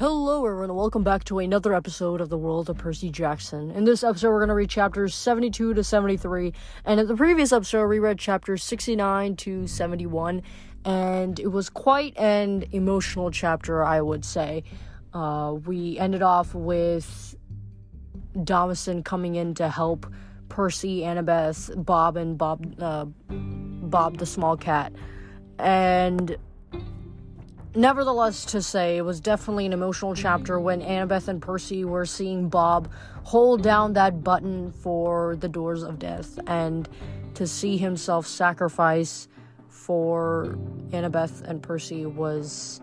Hello, everyone, and welcome back to another episode of the world of Percy Jackson. In this episode, we're going to read chapters 72 to 73, and in the previous episode, we read chapters 69 to 71, and it was quite an emotional chapter, I would say. Uh, we ended off with Damasen coming in to help Percy, Annabeth, Bob, and Bob, uh, Bob the small cat, and nevertheless to say it was definitely an emotional chapter when annabeth and percy were seeing bob hold down that button for the doors of death and to see himself sacrifice for annabeth and percy was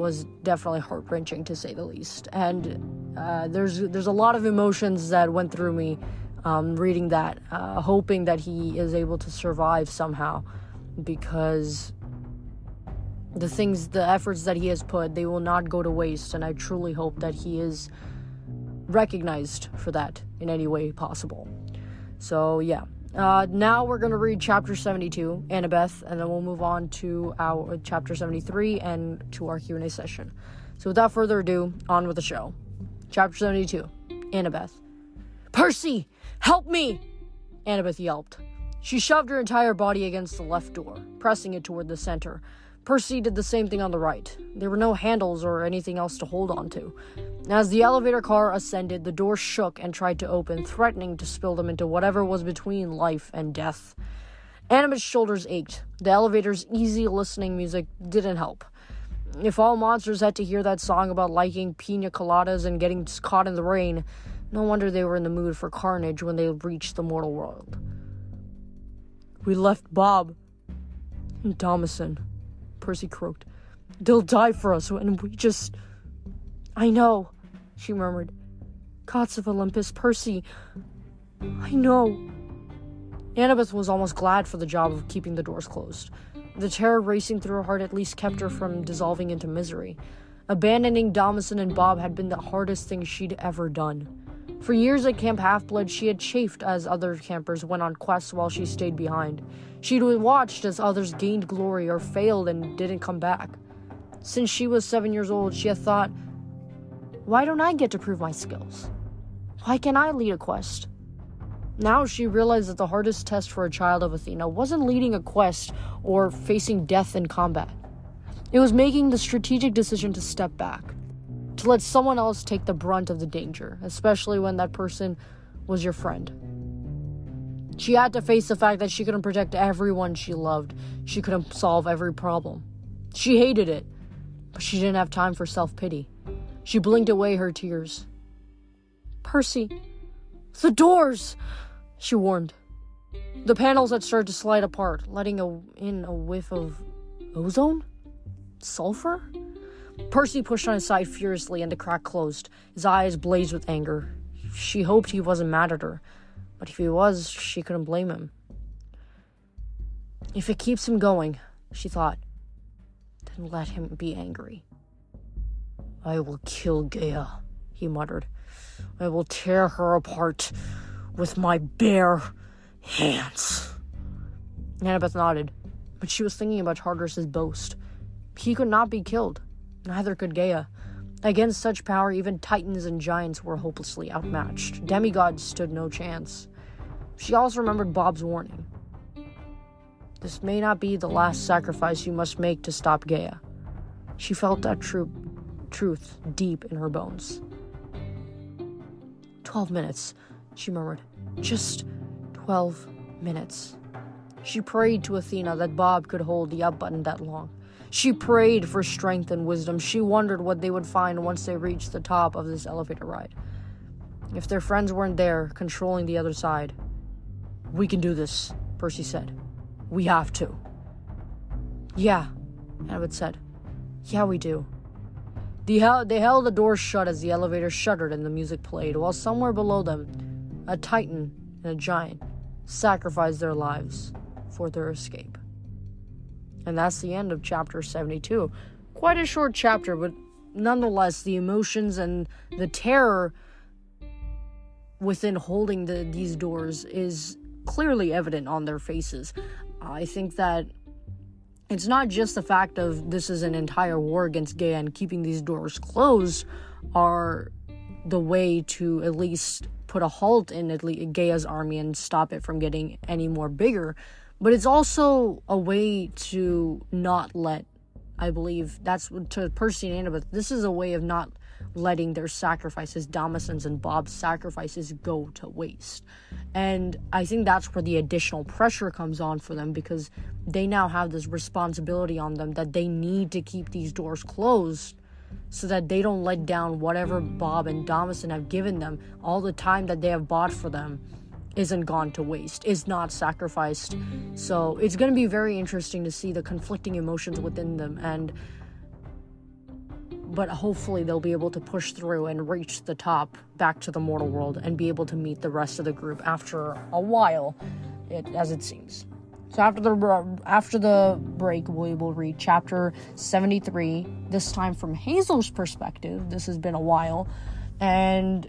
was definitely heart-wrenching to say the least. And uh, there's there's a lot of emotions that went through me um, reading that uh, hoping that he is able to survive somehow because the things, the efforts that he has put, they will not go to waste. And I truly hope that he is recognized for that in any way possible. So, yeah. Uh, now we're going to read chapter 72, Annabeth, and then we'll move on to our chapter 73 and to our Q&A session. So without further ado, on with the show. Chapter 72, Annabeth. Percy, help me! Annabeth yelped. She shoved her entire body against the left door, pressing it toward the center. Percy did the same thing on the right. There were no handles or anything else to hold on to. As the elevator car ascended, the door shook and tried to open, threatening to spill them into whatever was between life and death. Annabeth's shoulders ached. The elevator's easy listening music didn't help. If all monsters had to hear that song about liking pina coladas and getting caught in the rain, no wonder they were in the mood for carnage when they reached the mortal world. We left Bob and Damasen. Percy croaked. They'll die for us, and we just. I know, she murmured. Gods of Olympus, Percy. I know. Annabeth was almost glad for the job of keeping the doors closed. The terror racing through her heart at least kept her from dissolving into misery. Abandoning Damasen and Bob had been the hardest thing she'd ever done. For years at Camp Half Blood, she had chafed as other campers went on quests while she stayed behind. She'd watched as others gained glory or failed and didn't come back. Since she was seven years old, she had thought, why don't I get to prove my skills? Why can't I lead a quest? Now she realized that the hardest test for a child of Athena wasn't leading a quest or facing death in combat. It was making the strategic decision to step back, to let someone else take the brunt of the danger, especially when that person was your friend. She had to face the fact that she couldn't protect everyone she loved. She couldn't solve every problem. She hated it, but she didn't have time for self pity. She blinked away her tears. Percy, the doors! She warned. The panels had started to slide apart, letting a, in a whiff of ozone? Sulfur? Percy pushed on his side furiously and the crack closed. His eyes blazed with anger. She hoped he wasn't mad at her, but if he was, she couldn't blame him. If it keeps him going, she thought, then let him be angry. I will kill Gaia, he muttered. I will tear her apart with my bare hands. Annabeth nodded, but she was thinking about Tartarus's boast. He could not be killed, neither could Gaia. Against such power, even titans and giants were hopelessly outmatched. Demigods stood no chance. She also remembered Bob's warning. This may not be the last sacrifice you must make to stop Gaia. She felt that truth deep in her bones. Twelve minutes, she murmured. Just twelve minutes. She prayed to Athena that Bob could hold the up button that long. She prayed for strength and wisdom. She wondered what they would find once they reached the top of this elevator ride. If their friends weren't there, controlling the other side, we can do this, Percy said. We have to. Yeah, Annabeth said. Yeah, we do. The hel- they held the door shut as the elevator shuddered and the music played, while somewhere below them, a titan and a giant sacrificed their lives for their escape. And that's the end of chapter 72. Quite a short chapter, but nonetheless, the emotions and the terror within holding the, these doors is clearly evident on their faces. I think that it's not just the fact of this is an entire war against Gaia and keeping these doors closed are the way to at least put a halt in Gaia's army and stop it from getting any more bigger. But it's also a way to not let, I believe, that's to Percy and Annabeth, this is a way of not letting their sacrifices, Damasen's and Bob's sacrifices, go to waste. And I think that's where the additional pressure comes on for them because they now have this responsibility on them that they need to keep these doors closed so that they don't let down whatever Bob and Damasen have given them. All the time that they have bought for them isn't gone to waste, is not sacrificed. So it's going to be very interesting to see the conflicting emotions within them and but hopefully they'll be able to push through and reach the top back to the mortal world and be able to meet the rest of the group after a while it, as it seems. So after the after the break we will read chapter 73 this time from hazel's perspective. This has been a while. And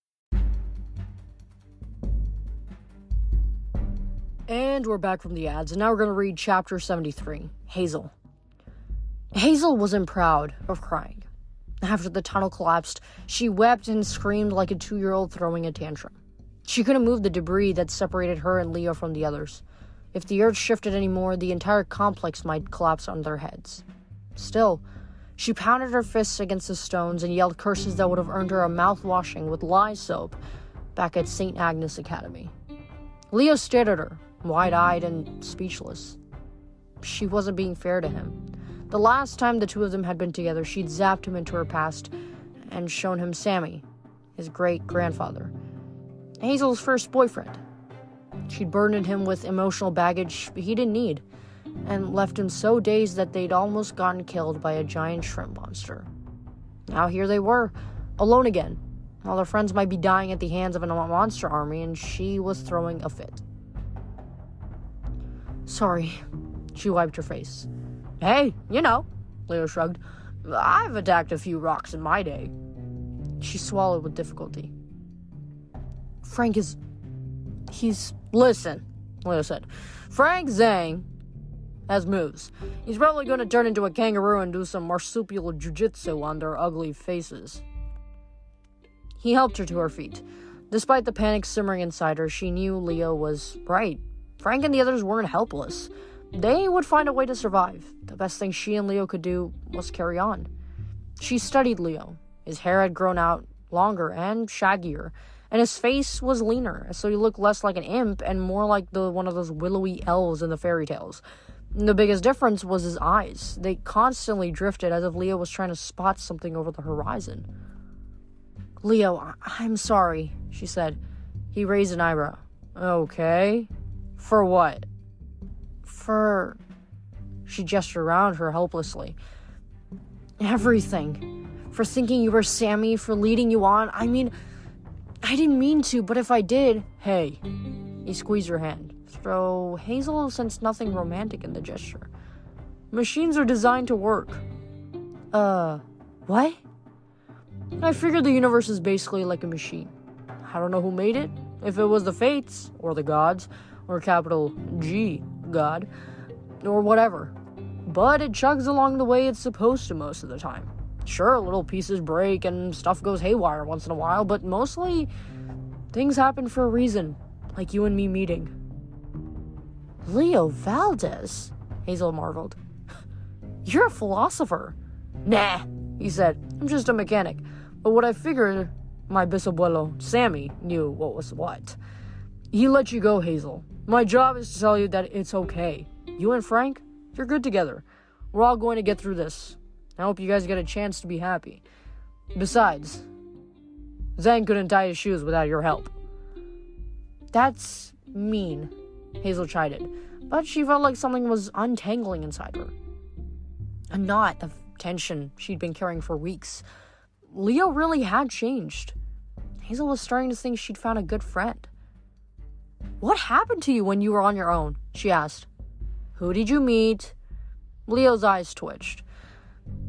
And we're back from the ads, and now we're going to read chapter 73 Hazel. Hazel wasn't proud of crying. After the tunnel collapsed, she wept and screamed like a two year old throwing a tantrum. She couldn't move the debris that separated her and Leo from the others. If the earth shifted anymore, the entire complex might collapse on their heads. Still, she pounded her fists against the stones and yelled curses that would have earned her a mouth washing with lye soap back at St. Agnes Academy. Leo stared at her, wide eyed and speechless. She wasn't being fair to him. The last time the two of them had been together, she'd zapped him into her past and shown him Sammy, his great grandfather, Hazel's first boyfriend. She'd burdened him with emotional baggage he didn't need and left him so dazed that they'd almost gotten killed by a giant shrimp monster. Now here they were, alone again, while their friends might be dying at the hands of a monster army, and she was throwing a fit. Sorry. She wiped her face. Hey, you know, Leo shrugged. I've attacked a few rocks in my day. She swallowed with difficulty. Frank is. He's. Listen, Leo said. Frank Zhang has moves. He's probably going to turn into a kangaroo and do some marsupial jujitsu on their ugly faces. He helped her to her feet. Despite the panic simmering inside her, she knew Leo was right. Frank and the others weren't helpless. They would find a way to survive. The best thing she and Leo could do was carry on. She studied Leo. His hair had grown out longer and shaggier, and his face was leaner, so he looked less like an imp and more like the one of those willowy elves in the fairy tales. The biggest difference was his eyes. They constantly drifted as if Leo was trying to spot something over the horizon. Leo, I- am sorry, she said. He raised an eyebrow. Okay, for what? For. She gestured around her helplessly. Everything. For thinking you were Sammy, for leading you on. I mean, I didn't mean to, but if I did. Hey. He squeezed her hand. Though Hazel sensed nothing romantic in the gesture. Machines are designed to work. Uh, what? I figured the universe is basically like a machine. I don't know who made it, if it was the fates, or the gods, or capital G, God, or whatever. But it chugs along the way it's supposed to most of the time. Sure, little pieces break and stuff goes haywire once in a while, but mostly things happen for a reason, like you and me meeting. Leo Valdez? Hazel marveled. You're a philosopher. Nah, he said. I'm just a mechanic. But what I figured my bisabuelo, Sammy, knew what was what. He let you go, Hazel. My job is to tell you that it's okay. You and Frank, you're good together. We're all going to get through this. I hope you guys get a chance to be happy. Besides, Zhang couldn't tie his shoes without your help. That's mean, Hazel chided, but she felt like something was untangling inside her. A knot of tension she'd been carrying for weeks. Leo really had changed. Hazel was starting to think she'd found a good friend. What happened to you when you were on your own? she asked. Who did you meet? Leo's eyes twitched.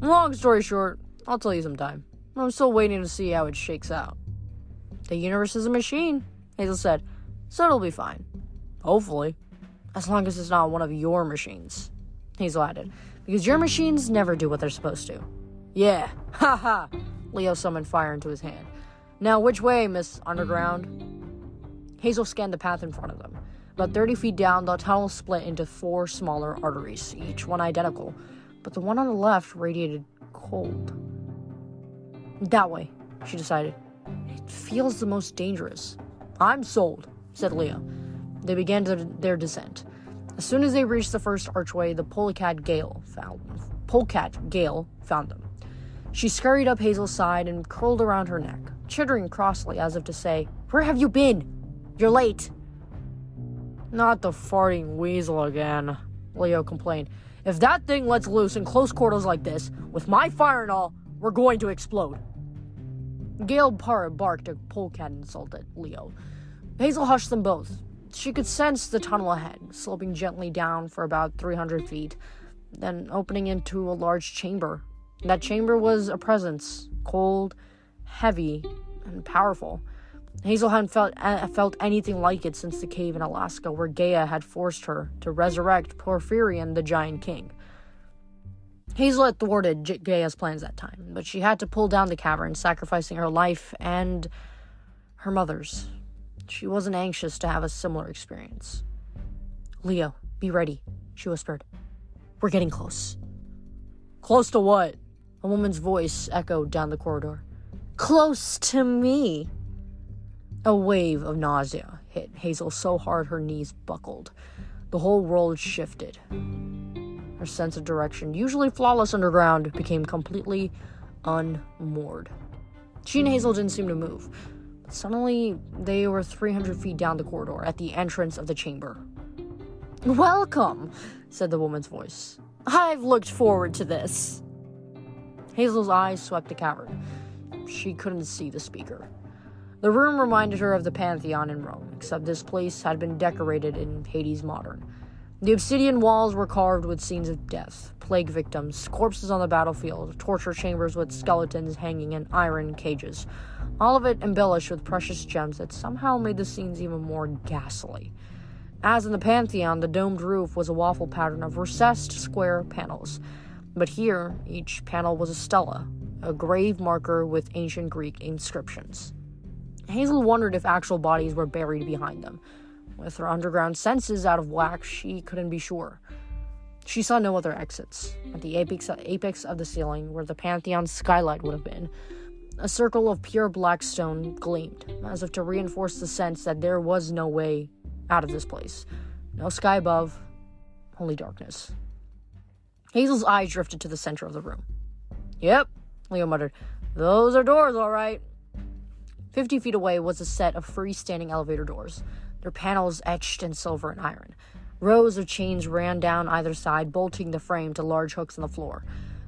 Long story short, I'll tell you sometime. I'm still waiting to see how it shakes out. The universe is a machine, Hazel said, so it'll be fine. Hopefully. As long as it's not one of your machines, Hazel added, because your machines never do what they're supposed to. Yeah, ha ha! Leo summoned fire into his hand. Now, which way, Miss Underground? Hazel scanned the path in front of them. About 30 feet down, the tunnel split into four smaller arteries, each one identical, but the one on the left radiated cold. That way, she decided. It feels the most dangerous. I'm sold, said Leo. They began their descent. As soon as they reached the first archway, the polecat Gale found polecat Gale found them. She scurried up Hazel's side and curled around her neck, chittering crossly as if to say, Where have you been? You're late. Not the farting weasel again, Leo complained. If that thing lets loose in close quarters like this, with my fire and all, we're going to explode. Gale Parr barked a polecat insult at Leo. Hazel hushed them both. She could sense the tunnel ahead, sloping gently down for about 300 feet, then opening into a large chamber. That chamber was a presence, cold, heavy, and powerful. Hazel hadn't felt, uh, felt anything like it since the cave in Alaska where Gaia had forced her to resurrect Porphyrion, the giant king. Hazel had thwarted Gaia's plans that time, but she had to pull down the cavern, sacrificing her life and her mother's. She wasn't anxious to have a similar experience. Leo, be ready, she whispered. We're getting close. Close to what? A woman's voice echoed down the corridor. Close to me. A wave of nausea hit Hazel so hard her knees buckled. The whole world shifted. Her sense of direction, usually flawless underground, became completely unmoored. She and Hazel didn't seem to move. But suddenly, they were 300 feet down the corridor at the entrance of the chamber. Welcome, said the woman's voice. I've looked forward to this. Hazel's eyes swept the cavern. She couldn't see the speaker. The room reminded her of the Pantheon in Rome, except this place had been decorated in Hades modern. The obsidian walls were carved with scenes of death, plague victims, corpses on the battlefield, torture chambers with skeletons hanging in iron cages. All of it embellished with precious gems that somehow made the scenes even more ghastly. As in the Pantheon, the domed roof was a waffle pattern of recessed square panels. But here, each panel was a stela, a grave marker with ancient Greek inscriptions. Hazel wondered if actual bodies were buried behind them. With her underground senses out of whack, she couldn't be sure. She saw no other exits. At the apex, apex of the ceiling, where the Pantheon skylight would have been, a circle of pure black stone gleamed, as if to reinforce the sense that there was no way out of this place. No sky above, only darkness. Hazel's eyes drifted to the center of the room. Yep, Leo muttered. Those are doors, all right. Fifty feet away was a set of freestanding elevator doors, their panels etched in silver and iron. Rows of chains ran down either side, bolting the frame to large hooks in the floor.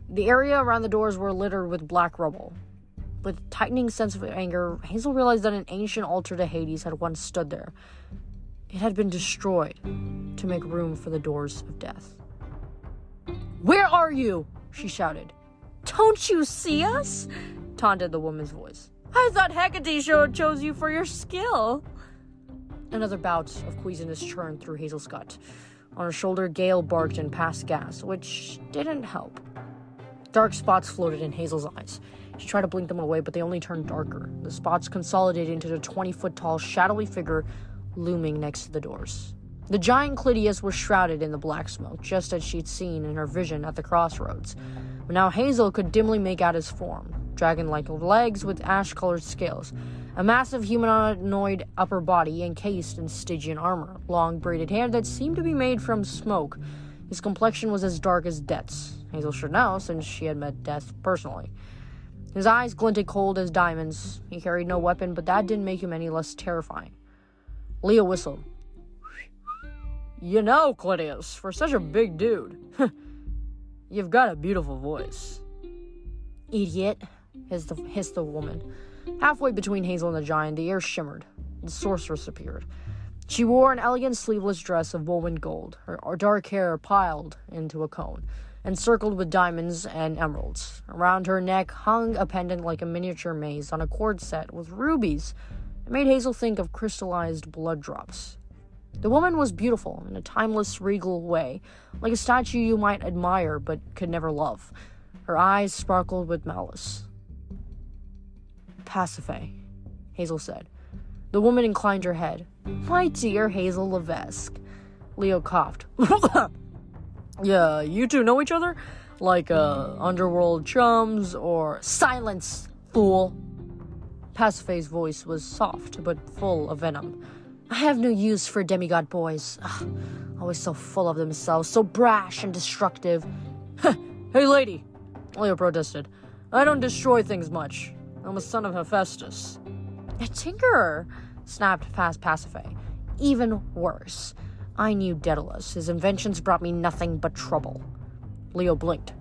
The area around the doors were littered with black rubble. With a tightening sense of anger, Hazel realized that an ancient altar to Hades had once stood there. It had been destroyed to make room for the doors of death. Where are you? she shouted. Don't you see us? taunted the woman's voice. I thought Hecate chose you for your skill. Another bout of queasiness churned through Hazel's gut. On her shoulder, Gale barked and passed gas, which didn't help. Dark spots floated in Hazel's eyes. She tried to blink them away, but they only turned darker. The spots consolidated into a 20 foot tall, shadowy figure looming next to the doors. The giant Clytius was shrouded in the black smoke, just as she'd seen in her vision at the crossroads. But now Hazel could dimly make out his form dragon like legs with ash colored scales, a massive humanoid upper body encased in Stygian armor, long braided hair that seemed to be made from smoke. His complexion was as dark as Death's. Hazel should know, since she had met Death personally. His eyes glinted cold as diamonds. He carried no weapon, but that didn't make him any less terrifying. Leo whistled. You know, Clytius, for such a big dude, you've got a beautiful voice. Idiot, hissed the, hissed the woman. Halfway between Hazel and the giant, the air shimmered. The sorceress appeared. She wore an elegant sleeveless dress of woven gold, her dark hair piled into a cone encircled with diamonds and emeralds. Around her neck hung a pendant like a miniature maze on a cord set with rubies. It made Hazel think of crystallized blood drops. The woman was beautiful in a timeless, regal way, like a statue you might admire but could never love. Her eyes sparkled with malice. Pasiphae, Hazel said. The woman inclined her head. My dear Hazel Levesque. Leo coughed. Yeah, you two know each other? Like, uh, underworld chums or. Silence, fool! Pasiphae's voice was soft but full of venom. I have no use for demigod boys. Ugh, always so full of themselves, so brash and destructive. hey, lady! Leo protested. I don't destroy things much. I'm a son of Hephaestus. A tinkerer, snapped past Pasiphae. Even worse. I knew Daedalus. His inventions brought me nothing but trouble. Leo blinked.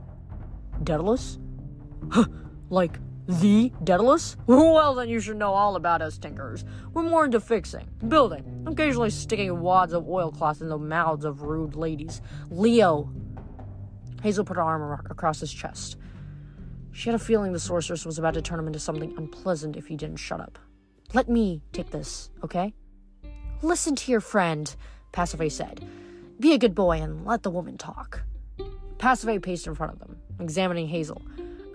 Daedalus? like the Daedalus? Well, then you should know all about us tinkers. We're more into fixing, building, occasionally sticking wads of oilcloth in the mouths of rude ladies. Leo! Hazel put her arm across his chest. She had a feeling the sorceress was about to turn him into something unpleasant if he didn't shut up. Let me take this, okay? Listen to your friend. Pasiphae said. Be a good boy and let the woman talk. Pasiphae paced in front of them, examining Hazel.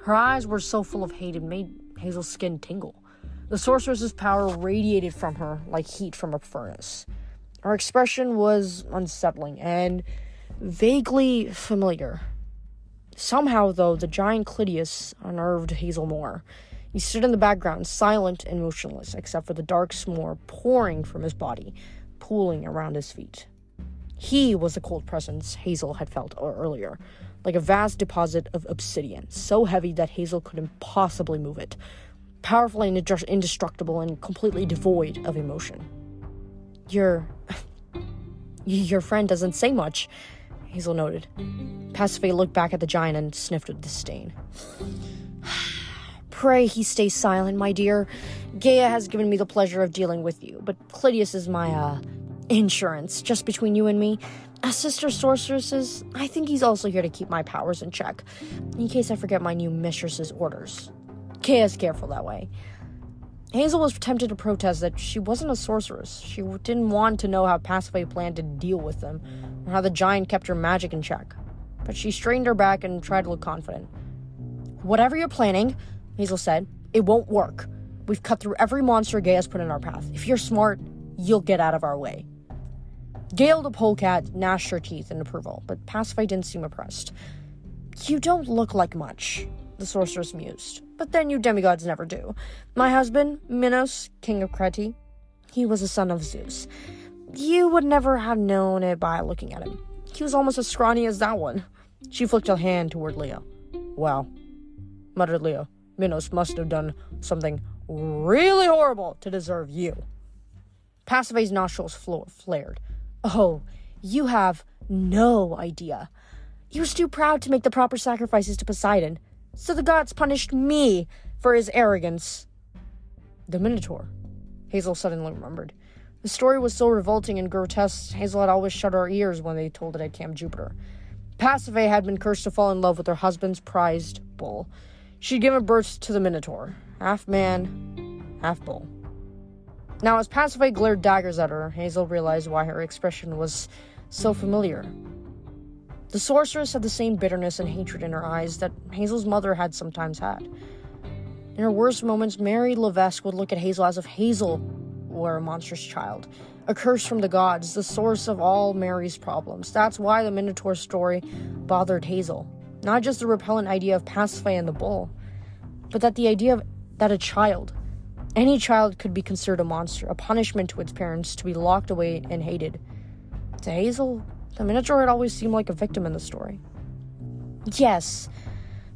Her eyes were so full of hate it made Hazel's skin tingle. The sorceress's power radiated from her like heat from a furnace. Her expression was unsettling and vaguely familiar. Somehow, though, the giant Clytius unnerved Hazel more. He stood in the background, silent and motionless, except for the dark s'more pouring from his body pooling around his feet. He was the cold presence Hazel had felt earlier, like a vast deposit of obsidian, so heavy that Hazel couldn't possibly move it, powerful and indestructible and completely devoid of emotion. Your. Your friend doesn't say much, Hazel noted. Pasiphae looked back at the giant and sniffed with disdain. Pray he stay silent, my dear. Gaia has given me the pleasure of dealing with you, but Clytius is my, uh, insurance, just between you and me. As Sister Sorceresses, I think he's also here to keep my powers in check, in case I forget my new mistress's orders. Gaia's careful that way. Hazel was tempted to protest that she wasn't a sorceress. She didn't want to know how Pasiphae planned to deal with them, or how the giant kept her magic in check. But she straightened her back and tried to look confident. Whatever you're planning, Hazel said, it won't work. We've cut through every monster Gaia's put in our path. If you're smart, you'll get out of our way. Gale the polecat gnashed her teeth in approval, but Pasiphae didn't seem impressed. You don't look like much, the sorceress mused. But then you demigods never do. My husband, Minos, king of Crete, he was a son of Zeus. You would never have known it by looking at him. He was almost as scrawny as that one. She flicked a hand toward Leo. Wow, muttered Leo. Minos must have done something really horrible to deserve you. Pasiphae's nostrils flared. Oh, you have no idea. He was too proud to make the proper sacrifices to Poseidon, so the gods punished me for his arrogance. The Minotaur. Hazel suddenly remembered. The story was so revolting and grotesque, Hazel had always shut her ears when they told it at Camp Jupiter. Pasiphae had been cursed to fall in love with her husband's prized bull. She'd given birth to the Minotaur, half man, half bull. Now, as Pasiphae glared daggers at her, Hazel realized why her expression was so familiar. The sorceress had the same bitterness and hatred in her eyes that Hazel's mother had sometimes had. In her worst moments, Mary Levesque would look at Hazel as if Hazel were a monstrous child, a curse from the gods, the source of all Mary's problems. That's why the Minotaur story bothered Hazel. Not just the repellent idea of Pasiphae and the bull, but that the idea of that a child, any child could be considered a monster, a punishment to its parents to be locked away and hated. To Hazel, the Minotaur had always seemed like a victim in the story. Yes,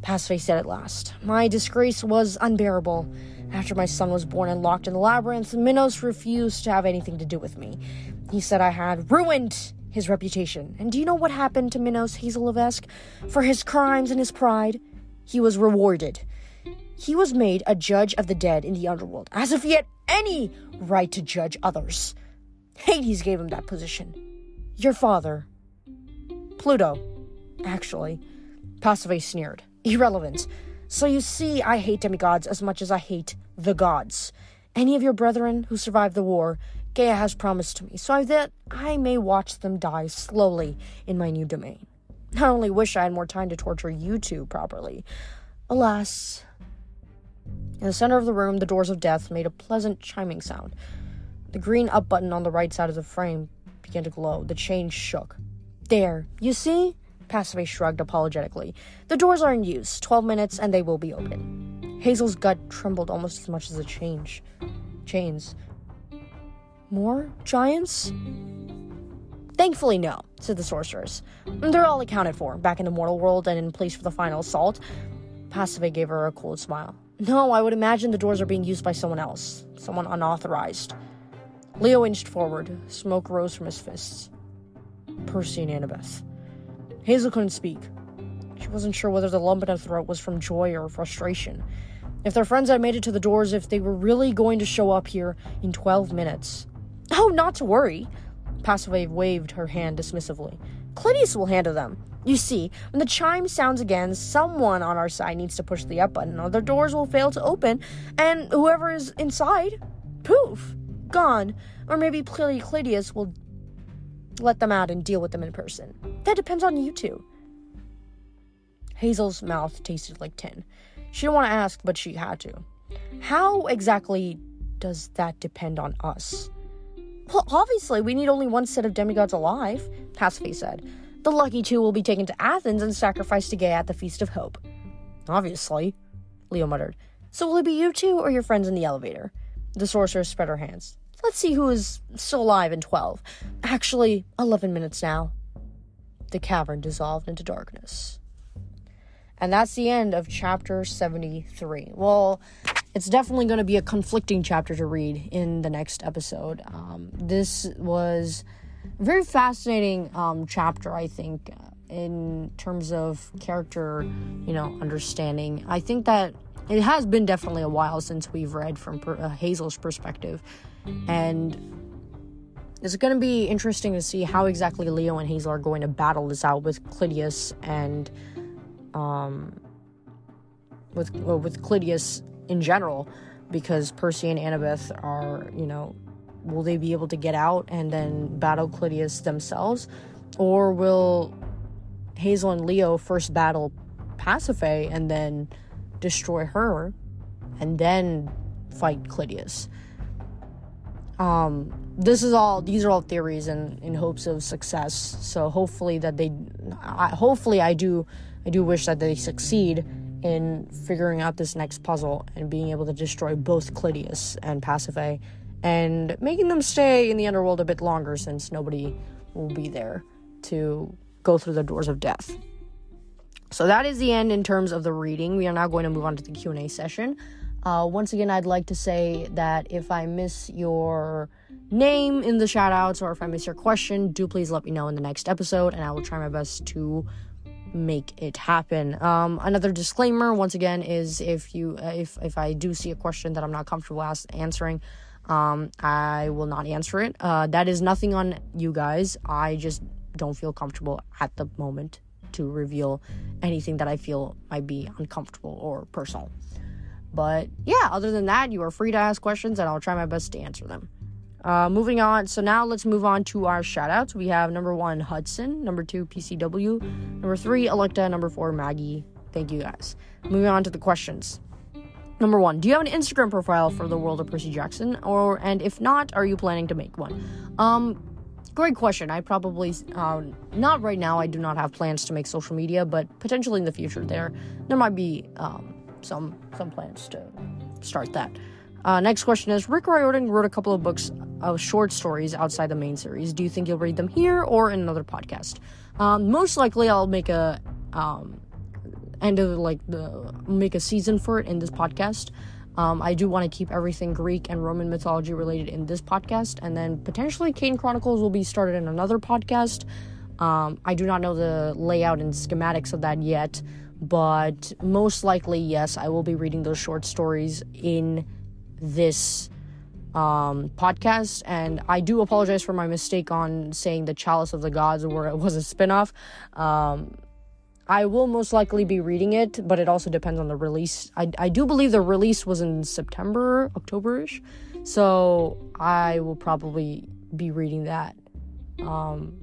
Pasiphae said at last. My disgrace was unbearable. After my son was born and locked in the labyrinth, Minos refused to have anything to do with me. He said I had ruined his reputation. And do you know what happened to Minos Hazel Levesque? For his crimes and his pride, he was rewarded. He was made a judge of the dead in the underworld, as if he had any right to judge others. Hades gave him that position. Your father, Pluto, actually, Pasiphae sneered. Irrelevant. So you see, I hate demigods as much as I hate the gods. Any of your brethren who survived the war, Gaia has promised to me, so that I may watch them die slowly in my new domain. I only wish I had more time to torture you two properly. Alas. In the center of the room, the doors of death made a pleasant chiming sound. The green up button on the right side of the frame began to glow. The chain shook. There, you see? Pasiphae shrugged apologetically. The doors are in use. Twelve minutes and they will be open. Hazel's gut trembled almost as much as the change. Chains. More giants? Thankfully, no, said the sorceress. They're all accounted for, back in the mortal world and in place for the final assault. Pasiphae gave her a cold smile. No, I would imagine the doors are being used by someone else, someone unauthorized. Leo inched forward. Smoke rose from his fists. Percy and Annabeth. Hazel couldn't speak. She wasn't sure whether the lump in her throat was from joy or frustration. If their friends had made it to the doors, if they were really going to show up here in 12 minutes. Oh, not to worry. Pasiphae waved her hand dismissively. Clytius will handle them. You see, when the chime sounds again, someone on our side needs to push the up button, or the doors will fail to open, and whoever is inside, poof, gone. Or maybe Clytius will let them out and deal with them in person. That depends on you two. Hazel's mouth tasted like tin. She didn't want to ask, but she had to. How exactly does that depend on us? Well, obviously, we need only one set of demigods alive, Pasiphae said. The lucky two will be taken to Athens and sacrificed to Gaia at the Feast of Hope. Obviously, Leo muttered. So will it be you two or your friends in the elevator? The sorceress spread her hands. Let's see who is still alive in 12. Actually, 11 minutes now. The cavern dissolved into darkness. And that's the end of chapter 73. Well, it's definitely going to be a conflicting chapter to read in the next episode. Um, this was a very fascinating um, chapter, I think, uh, in terms of character, you know, understanding. I think that it has been definitely a while since we've read from per- uh, Hazel's perspective, and it's going to be interesting to see how exactly Leo and Hazel are going to battle this out with Clytius and um, with well, with Clytius in general, because Percy and Annabeth are, you know, will they be able to get out and then battle Clytius themselves, or will Hazel and Leo first battle Pasiphae and then destroy her, and then fight Clytius? Um, this is all these are all theories and in hopes of success so hopefully that they I, hopefully i do i do wish that they succeed in figuring out this next puzzle and being able to destroy both Clytius and Pasiphae and making them stay in the underworld a bit longer since nobody will be there to go through the doors of death. So that is the end in terms of the reading. We are now going to move on to the Q&A session. Uh, once again, I'd like to say that if I miss your name in the shoutouts or if I miss your question, do please let me know in the next episode and I will try my best to make it happen. Um, another disclaimer, once again, is if you uh, if if I do see a question that I'm not comfortable as- answering, um, I will not answer it. Uh, that is nothing on you guys. I just don't feel comfortable at the moment to reveal anything that I feel might be uncomfortable or personal. But yeah, other than that, you are free to ask questions and I'll try my best to answer them. Uh, moving on. So now let's move on to our shout outs. We have number one, Hudson. Number two, PCW. Number three, Electa. Number four, Maggie. Thank you guys. Moving on to the questions. Number one, do you have an Instagram profile for the world of Percy Jackson? Or and if not, are you planning to make one? Um, great question. I probably uh, not right now. I do not have plans to make social media, but potentially in the future, there there might be um, some some plans to start that. Uh, next question is Rick Riordan wrote a couple of books of short stories outside the main series. Do you think you'll read them here or in another podcast? Um, most likely, I'll make a um, end of like the make a season for it in this podcast. Um, I do want to keep everything Greek and Roman mythology related in this podcast, and then potentially Kane Chronicles will be started in another podcast. Um, I do not know the layout and schematics of that yet, but most likely, yes, I will be reading those short stories in this um, podcast. And I do apologize for my mistake on saying the Chalice of the Gods, where it was a spinoff. Um, I will most likely be reading it, but it also depends on the release. I, I do believe the release was in September, October-ish, so I will probably be reading that um,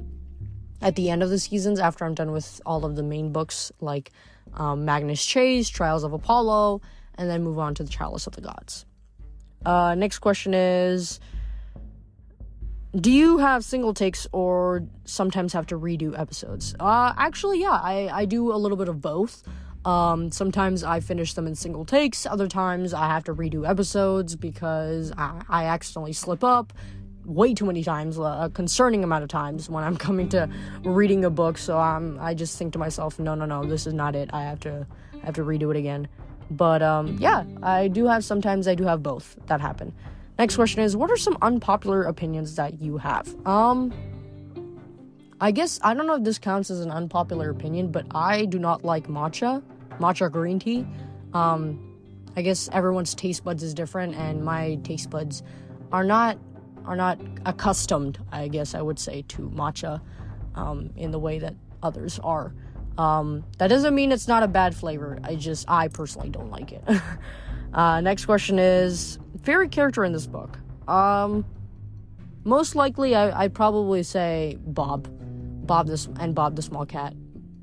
at the end of the seasons after I'm done with all of the main books like um, Magnus Chase, Trials of Apollo, and then move on to the Chalice of the Gods. Uh, next question is Do you have single takes or sometimes have to redo episodes? Uh, actually, yeah, I, I do a little bit of both. Um, sometimes I finish them in single takes, other times I have to redo episodes because I, I accidentally slip up way too many times, a concerning amount of times when I'm coming to reading a book. So I'm, I just think to myself, no, no, no, this is not it. I have to, I have to redo it again. But um, yeah, I do have sometimes I do have both that happen. Next question is what are some unpopular opinions that you have? Um I guess I don't know if this counts as an unpopular opinion, but I do not like matcha, matcha green tea. Um I guess everyone's taste buds is different and my taste buds are not are not accustomed, I guess I would say, to matcha um, in the way that others are. Um, that doesn't mean it's not a bad flavor. I just, I personally don't like it. uh, next question is favorite character in this book. Um, most likely, I, I'd probably say Bob, Bob this and Bob the Small Cat.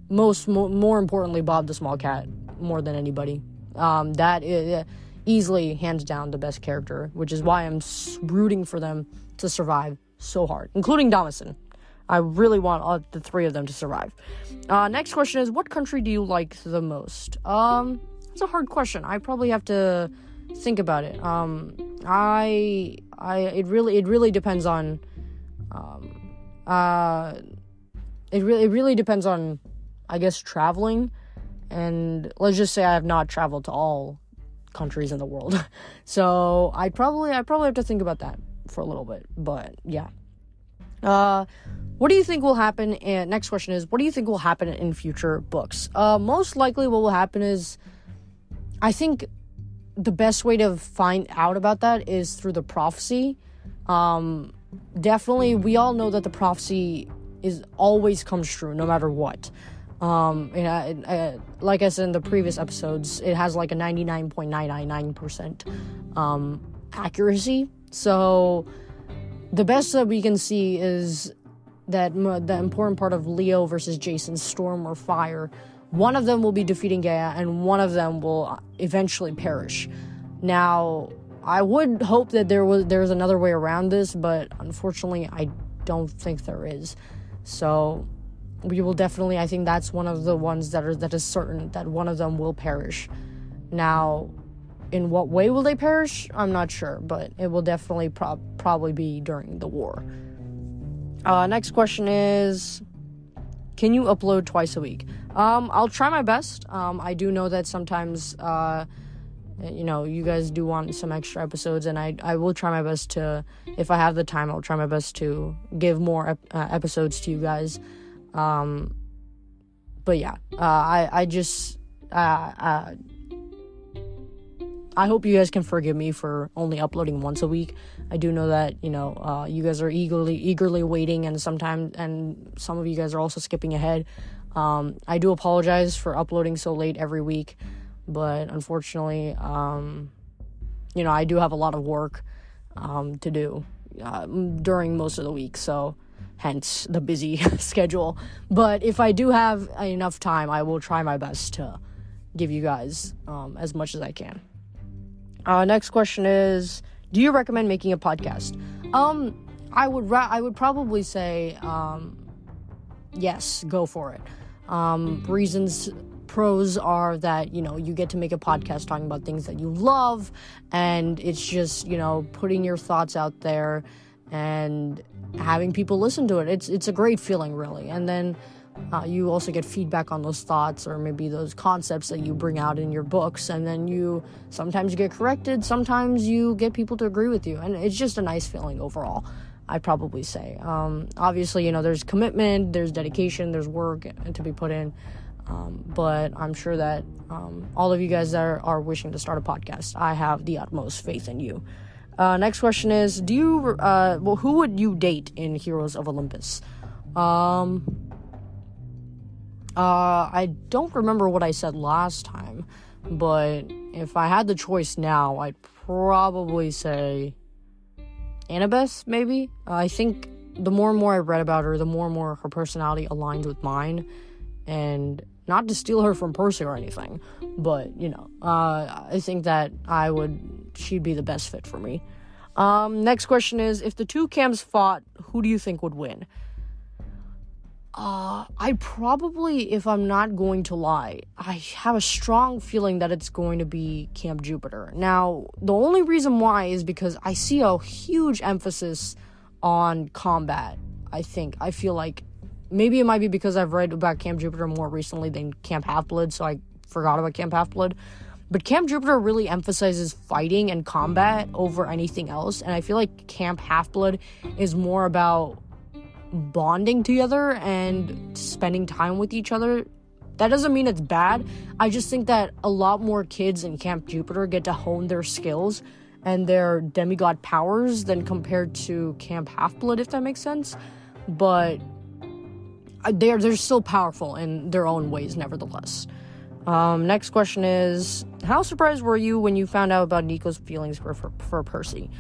Most, mo- more importantly, Bob the Small Cat more than anybody. Um, that is easily, hands down, the best character, which is why I'm rooting for them to survive so hard, including Damasen. I really want all, the three of them to survive. Uh, next question is, what country do you like the most? Um, it's a hard question. I probably have to think about it. Um, I, I, it really, it really depends on, um, uh, it really, it really depends on, I guess, traveling. And let's just say I have not traveled to all countries in the world, so I probably, I probably have to think about that for a little bit. But yeah. Uh, what do you think will happen? And next question is, what do you think will happen in future books? Uh, most likely, what will happen is, I think the best way to find out about that is through the prophecy. Um, definitely, we all know that the prophecy is always comes true, no matter what. Um, and uh, uh, like I said in the previous episodes, it has like a 99.999% um, accuracy. So the best that we can see is that the important part of Leo versus Jason's storm or fire. One of them will be defeating Gaia, and one of them will eventually perish. Now, I would hope that there was there's another way around this, but unfortunately, I don't think there is. So, we will definitely. I think that's one of the ones that are that is certain that one of them will perish. Now, in what way will they perish? I'm not sure, but it will definitely pro- probably be during the war. Uh, next question is Can you upload twice a week? Um, I'll try my best. Um, I do know that sometimes, uh, you know, you guys do want some extra episodes, and I, I will try my best to, if I have the time, I'll try my best to give more ep- uh, episodes to you guys. Um, but yeah, uh, I, I just, uh, uh, I hope you guys can forgive me for only uploading once a week. I do know that you know uh, you guys are eagerly eagerly waiting, and sometimes and some of you guys are also skipping ahead. Um, I do apologize for uploading so late every week, but unfortunately, um, you know I do have a lot of work um, to do. uh, during most of the week, so hence the busy schedule. But if I do have enough time, I will try my best to give you guys um, as much as I can. Uh, next question is Do you recommend making a podcast? Um, I would ra- I would probably say um, yes, go for it. Um, reasons pros are that you know you get to make a podcast talking about things that you love and it's just you know putting your thoughts out there and having people listen to it. It's it's a great feeling really. And then uh, you also get feedback on those thoughts or maybe those concepts that you bring out in your books and then you sometimes you get corrected sometimes you get people to agree with you. And it's just a nice feeling overall i'd probably say. Um, obviously you know there's commitment there's dedication there's work to be put in. Um, but i'm sure that um, all of you guys that are, are, wishing to start a podcast. I have the utmost faith in you. Uh, next question is do you uh, well who would you date in heroes of olympus? Um uh, I don't remember what I said last time, but if I had the choice now, I'd probably say Annabeth, maybe. Uh, I think the more and more I read about her, the more and more her personality aligns with mine. And not to steal her from Percy or anything, but, you know, uh, I think that I would, she'd be the best fit for me. Um, next question is if the two camps fought, who do you think would win? Uh, I probably, if I'm not going to lie, I have a strong feeling that it's going to be Camp Jupiter. Now, the only reason why is because I see a huge emphasis on combat. I think. I feel like maybe it might be because I've read about Camp Jupiter more recently than Camp Half Blood, so I forgot about Camp Half Blood. But Camp Jupiter really emphasizes fighting and combat over anything else, and I feel like Camp Half Blood is more about bonding together and spending time with each other. That doesn't mean it's bad. I just think that a lot more kids in Camp Jupiter get to hone their skills and their demigod powers than compared to Camp Half Blood, if that makes sense. But uh, they're they're still powerful in their own ways, nevertheless. Um, next question is: How surprised were you when you found out about Nico's feelings for, for, for Percy?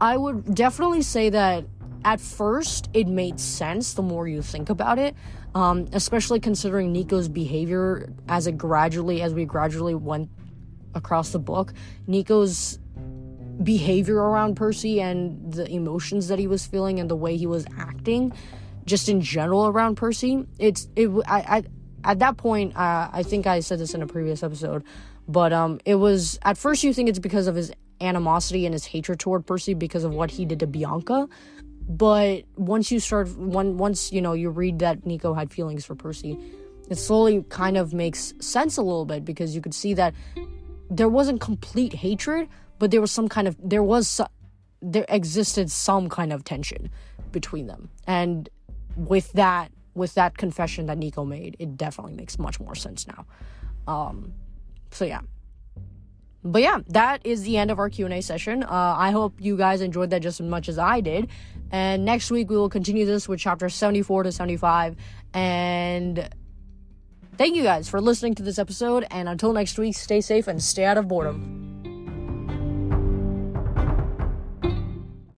I would definitely say that at first it made sense the more you think about it um, especially considering nico's behavior as it gradually as we gradually went across the book nico's behavior around percy and the emotions that he was feeling and the way he was acting just in general around percy it's it i, I at that point uh, i think i said this in a previous episode but um it was at first you think it's because of his animosity and his hatred toward percy because of what he did to bianca but once you start one once you know you read that Nico had feelings for Percy, it slowly kind of makes sense a little bit because you could see that there wasn't complete hatred, but there was some kind of there was there existed some kind of tension between them. And with that with that confession that Nico made, it definitely makes much more sense now. Um so yeah but yeah that is the end of our q&a session. Uh, i hope you guys enjoyed that just as much as i did. And next week we will continue this with chapter 74 to 75 and thank you guys for listening to this episode. And until next week stay safe and stay out of boredom